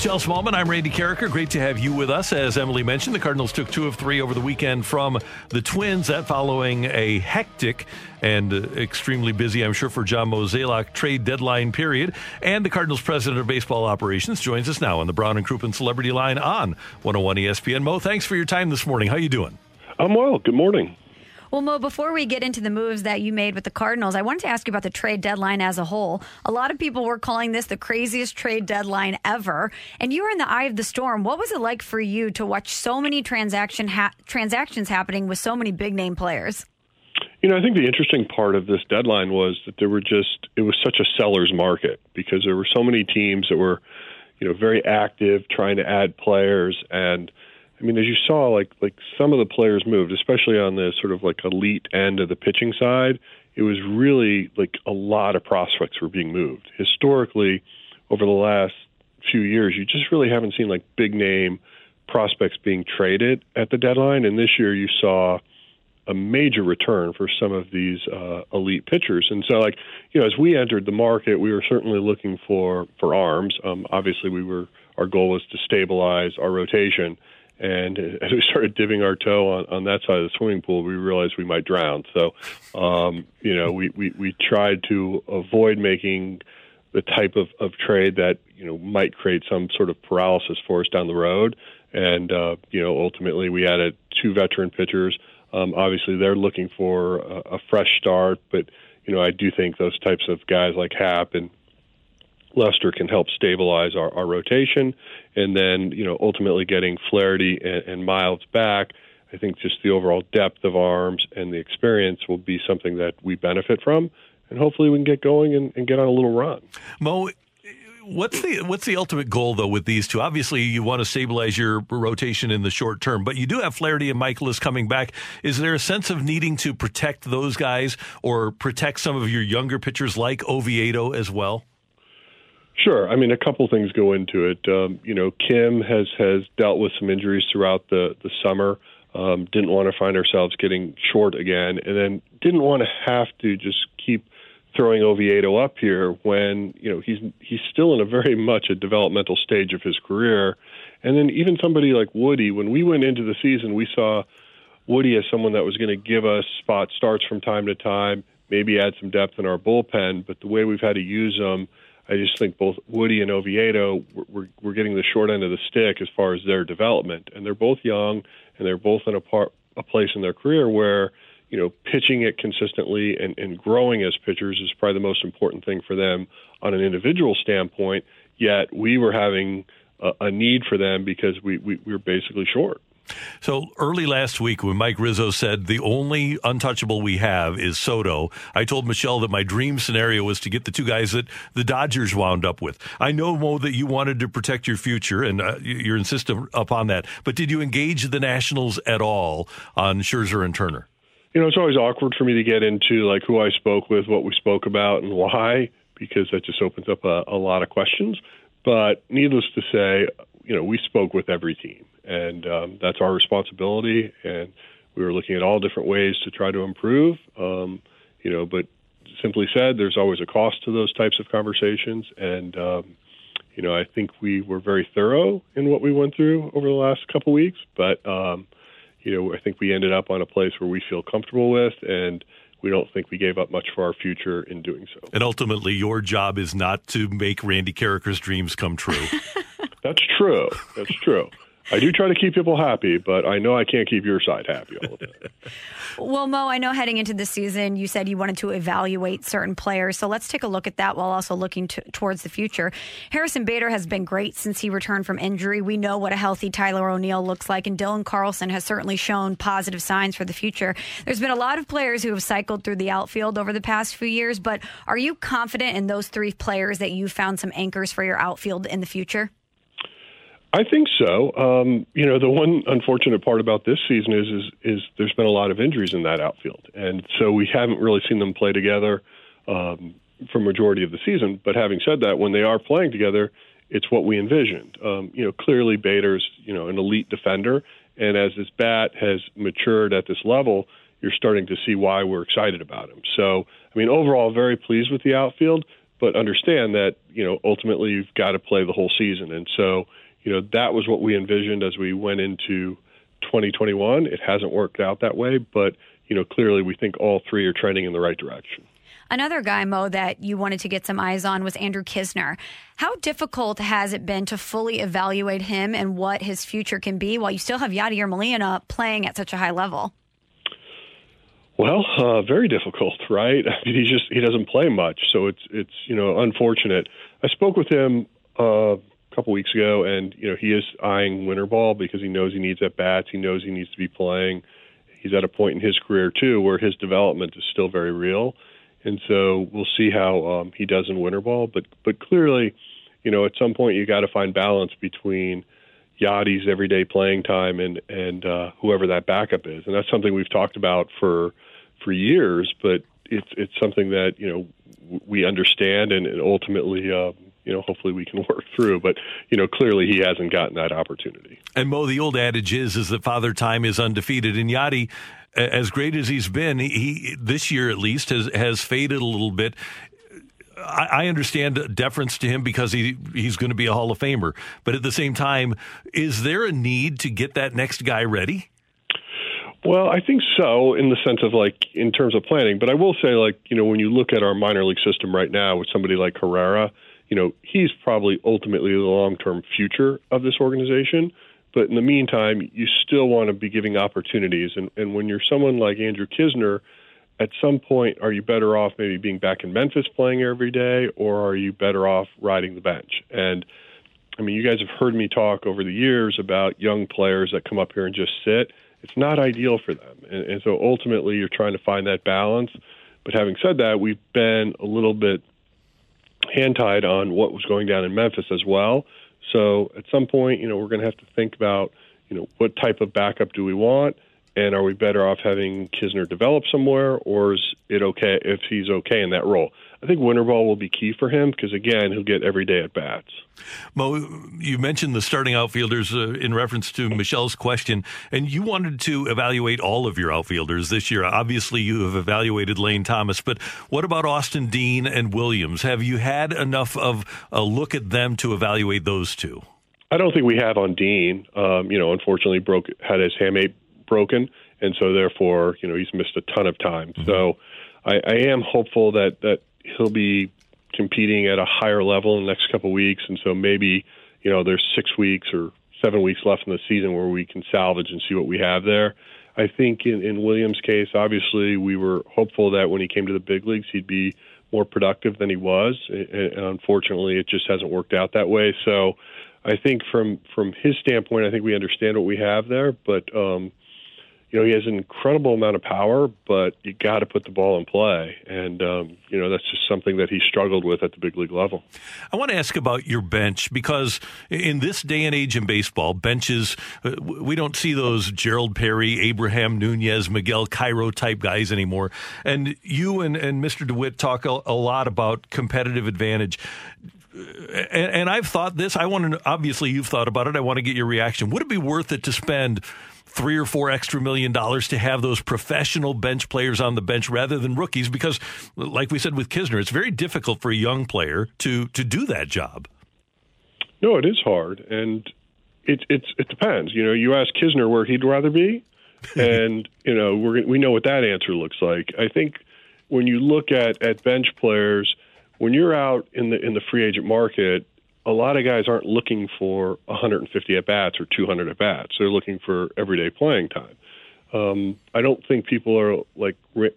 Michelle Smallmon, I'm Randy Karraker. Great to have you with us. As Emily mentioned, the Cardinals took two of three over the weekend from the Twins. That following a hectic and uh, extremely busy, I'm sure, for John Mozeliak trade deadline period. And the Cardinals president of baseball operations joins us now on the Brown and Crouppen Celebrity Line on 101 ESPN. Mo, thanks for your time this morning. How you doing? I'm well. Good morning. Well, Mo, before we get into the moves that you made with the Cardinals, I wanted to ask you about the trade deadline as a whole. A lot of people were calling this the craziest trade deadline ever, and you were in the eye of the storm. What was it like for you to watch so many transaction ha- transactions happening with so many big name players? You know, I think the interesting part of this deadline was that there were just it was such a seller's market because there were so many teams that were, you know, very active trying to add players and I mean, as you saw, like like some of the players moved, especially on the sort of like elite end of the pitching side. It was really like a lot of prospects were being moved. Historically, over the last few years, you just really haven't seen like big name prospects being traded at the deadline. And this year, you saw a major return for some of these uh, elite pitchers. And so, like you know, as we entered the market, we were certainly looking for for arms. Um, obviously, we were our goal was to stabilize our rotation. And as we started dipping our toe on, on that side of the swimming pool, we realized we might drown. So, um, you know, we, we, we tried to avoid making the type of, of trade that, you know, might create some sort of paralysis for us down the road. And, uh, you know, ultimately we added two veteran pitchers. Um, obviously, they're looking for a, a fresh start, but, you know, I do think those types of guys like Happ and Lester can help stabilize our, our rotation, and then you know ultimately getting Flaherty and, and Miles back. I think just the overall depth of arms and the experience will be something that we benefit from, and hopefully we can get going and, and get on a little run. Mo, what's the what's the ultimate goal though with these two? Obviously, you want to stabilize your rotation in the short term, but you do have Flaherty and Mikolas coming back. Is there a sense of needing to protect those guys or protect some of your younger pitchers like Oviedo as well? Sure. I mean, a couple things go into it. Um, you know, Kim has has dealt with some injuries throughout the the summer. Um, didn't want to find ourselves getting short again, and then didn't want to have to just keep throwing Oviedo up here when you know he's he's still in a very much a developmental stage of his career. And then even somebody like Woody, when we went into the season, we saw Woody as someone that was going to give us spot starts from time to time, maybe add some depth in our bullpen. But the way we've had to use them I just think both Woody and Oviedo we're, we're getting the short end of the stick as far as their development, and they're both young and they're both in a part a place in their career where you know pitching it consistently and, and growing as pitchers is probably the most important thing for them on an individual standpoint. Yet we were having a, a need for them because we, we, we were basically short. So early last week, when Mike Rizzo said the only untouchable we have is Soto, I told Michelle that my dream scenario was to get the two guys that the Dodgers wound up with. I know, Mo, that you wanted to protect your future, and uh, you're insistent upon that. But did you engage the Nationals at all on Scherzer and Turner? You know, it's always awkward for me to get into like who I spoke with, what we spoke about, and why, because that just opens up a, a lot of questions. But needless to say, you know, we spoke with every team and um, that's our responsibility. And we were looking at all different ways to try to improve. Um, you know, but simply said, there's always a cost to those types of conversations, and um, you know, I think we were very thorough in what we went through over the last couple weeks. But um, you know, I think we ended up on a place where we feel comfortable with, and we don't think we gave up much for our future in doing so. And ultimately, your job is not to make Randy Karraker's dreams come true. That's true. That's true. I do try to keep people happy, but I know I can't keep your side happy all the time. Well, Mo, I know heading into the season, you said you wanted to evaluate certain players. So let's take a look at that while also looking to, towards the future. Harrison Bader has been great since he returned from injury. We know what a healthy Tyler O'Neill looks like, and Dylan Carlson has certainly shown positive signs for the future. There's been a lot of players who have cycled through the outfield over the past few years, but are you confident in those three players that you found some anchors for your outfield in the future? I think so. Um, you know, the one unfortunate part about this season is, is is there's been a lot of injuries in that outfield, and so we haven't really seen them play together um, for majority of the season. But having said that, when they are playing together, it's what we envisioned. Um, you know, clearly Bader's you know an elite defender, and as his bat has matured at this level, you're starting to see why we're excited about him. So, I mean, overall, very pleased with the outfield, but understand that you know ultimately you've got to play the whole season, and so you know, that was what we envisioned as we went into 2021. It hasn't worked out that way, but, you know, clearly we think all three are trending in the right direction. Another guy, Mo, that you wanted to get some eyes on was Andrew Knizner. How difficult has it been to fully evaluate him and what his future can be while you still have Yadier Molina playing at such a high level? Well, uh, very difficult, right? I mean, he just he doesn't play much, so it's it's you know unfortunate. I spoke with him uh, couple weeks ago, and you know he is eyeing winter ball because he knows he needs at bats. He knows he needs to be playing. He's at a point in his career too where his development is still very real, and so we'll see how um, he does in winter ball. But but clearly, you know, at some point you got to find balance between Yadi's everyday playing time and and uh, whoever that backup is, and that's something we've talked about for for years. But it's it's something that you know we understand and, and ultimately. Uh, you know, hopefully we can work through. But you know, clearly he hasn't gotten that opportunity. And Mo, the old adage is is that Father Time is undefeated, and Yadi. As great as he's been, he this year at least has has faded a little bit. I, I understand deference to him because he he's going to be a Hall of Famer, but at the same time, is there a need to get that next guy ready? Well, I think so in the sense of like in terms of planning. But I will say, like you know, when you look at our minor league system right now with somebody like Herrera, you know, he's probably ultimately the long term future of this organization. But in the meantime, you still want to be giving opportunities. And, and when you're someone like Andrew Knizner, at some point, are you better off maybe being back in Memphis playing every day, or are you better off riding the bench? And I mean, you guys have heard me talk over the years about young players that come up here and just sit. It's not ideal for them. And, and so ultimately, you're trying to find that balance. But having said that, we've been a little bit hand tied on what was going down in Memphis as well. So at some point, you know, we're going to have to think about, you know, what type of backup do we want, and are we better off having Knizner develop somewhere, or is it okay if he's okay in that role? I think winter ball will be key for him because again, he'll get every day at bats. Mo, you mentioned the starting outfielders uh, in reference to Michelle's question, and you wanted to evaluate all of your outfielders this year. Obviously, you have evaluated Lane Thomas, but what about Austin Dean and Williams? Have you had enough of a look at them to evaluate those two? I don't think we have on Dean. Um, you know, unfortunately, broke had his hamate broken, and so therefore, you know, he's missed a ton of time. Mm-hmm. So, I, I am hopeful that that he'll be competing at a higher level in the next couple of weeks, and so maybe you know there's six weeks or seven weeks left in the season where we can salvage and see what we have there. I think in, in Williams' case, obviously we were hopeful that when he came to the big leagues he'd be more productive than he was, and, unfortunately it just hasn't worked out that way. So I think from from his standpoint, I think we understand what we have there, but um, you know, he has an incredible amount of power, but you got to put the ball in play. And, um, you know, that's just something that he struggled with at the big league level. I want to ask about your bench because in this day and age in baseball, benches, uh, we don't see those Gerald Perry, Abraham Nunez, Miguel Cairo type guys anymore. And you and, and Mr. DeWitt talk a, a lot about competitive advantage and, and, I've thought this. I want to. Obviously, you've thought about it. I want to get your reaction. Would it be worth it to spend three or four extra million dollars to have those professional bench players on the bench rather than rookies because like we said with Knizner it's very difficult for a young player to to do that job. No, it is hard and it it's it depends. You know, you ask Knizner where he'd rather be and you know, we we know what that answer looks like. I think when you look at at bench players when you're out in the in the free agent market, a lot of guys aren't looking for 150 at bats or 200 at bats. They're looking for everyday playing time. Um, I don't think people are like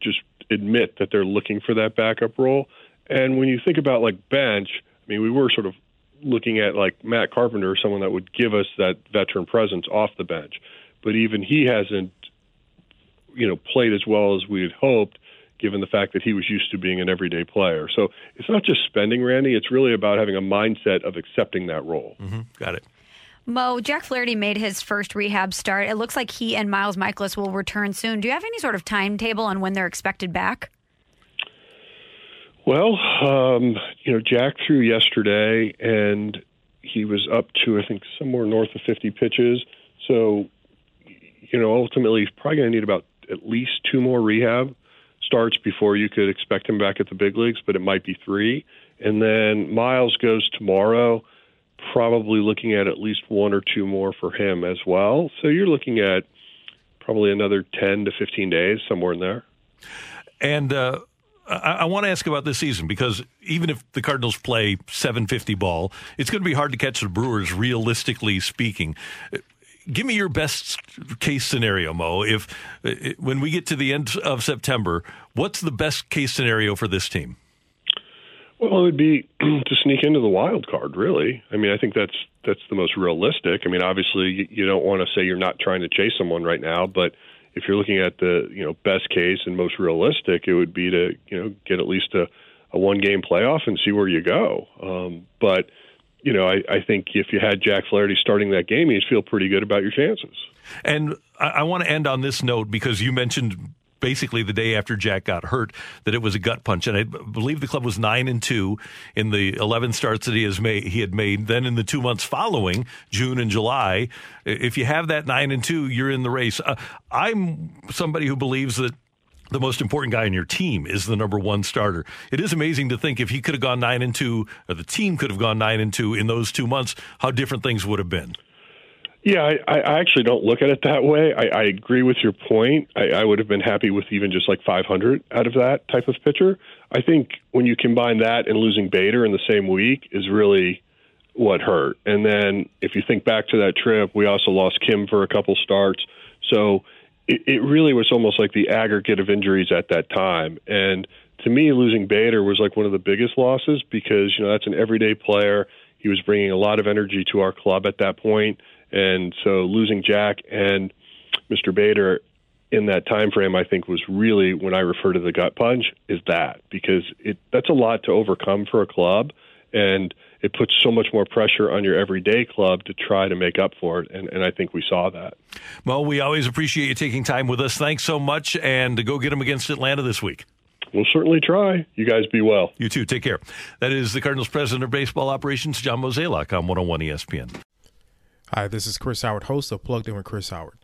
just admit that they're looking for that backup role. And when you think about like bench, I mean, we were sort of looking at like Matt Carpenter, someone that would give us that veteran presence off the bench. But even he hasn't, you know, played as well as we had hoped, given the fact that he was used to being an everyday player. So it's not just spending, Randy. It's really about having a mindset of accepting that role. Mm-hmm. Got it. Mo, Jack Flaherty made his first rehab start. It looks like he and Miles Mikolas will return soon. Do you have any sort of timetable on when they're expected back? Well, um, you know, Jack threw yesterday, and he was up to I think somewhere north of 50 pitches. So, you know, ultimately he's probably going to need about at least two more rehab starts before you could expect him back at the big leagues, but it might be three. And then Miles goes tomorrow, probably looking at at least one or two more for him as well. So you're looking at probably another 10 to 15 days, somewhere in there. And uh, I, I want to ask about this season because even if the Cardinals play 750 ball, it's going to be hard to catch the Brewers, realistically speaking give me your best case scenario, Mo. If uh, when we get to the end of September, what's the best case scenario for this team? Well, it would be to sneak into the wild card. Really, I mean, I think that's that's the most realistic. I mean, obviously, you don't want to say you're not trying to chase someone right now, but if you're looking at the you know best case and most realistic, it would be to you know get at least a, a one game playoff and see where you go. Um, but you know, I, I think if you had Jack Flaherty starting that game, you'd feel pretty good about your chances. And I, I want to end on this note because you mentioned basically the day after Jack got hurt that it was a gut punch, and I believe the club was nine and two in the eleven starts that he has made. He had made. Then in the two months following, June and July, if you have that nine and two, you're in the race. Uh, I'm somebody who believes that the most important guy in your team is the number one starter. It is amazing to think if he could have gone nine and two, or the team could have gone nine and two in those two months, how different things would have been. Yeah, I, I actually don't look at it that way. I, I agree with your point. I, I would have been happy with even just like 500 out of that type of pitcher. I think when you combine that and losing Bader in the same week is really what hurt. And then if you think back to that trip, we also lost Kim for a couple starts. So it, it really was almost like the aggregate of injuries at that time. And to me, losing Bader was like one of the biggest losses because you know that's an everyday player. He was bringing a lot of energy to our club at that point, and so losing Jack and Mr. Bader in that time frame, I think was really when I refer to the gut punch is that because it that's a lot to overcome for a club, and it puts so much more pressure on your everyday club to try to make up for it. And, and I think we saw that. Well, we always appreciate you taking time with us. Thanks so much. And to go get them against Atlanta this week. We'll certainly try. You guys be well. You too. Take care. That is the Cardinals president of baseball operations, John Mozeliak, on 101 ESPN. Hi, this is Chris Howard, host of Plugged In with Chris Howard.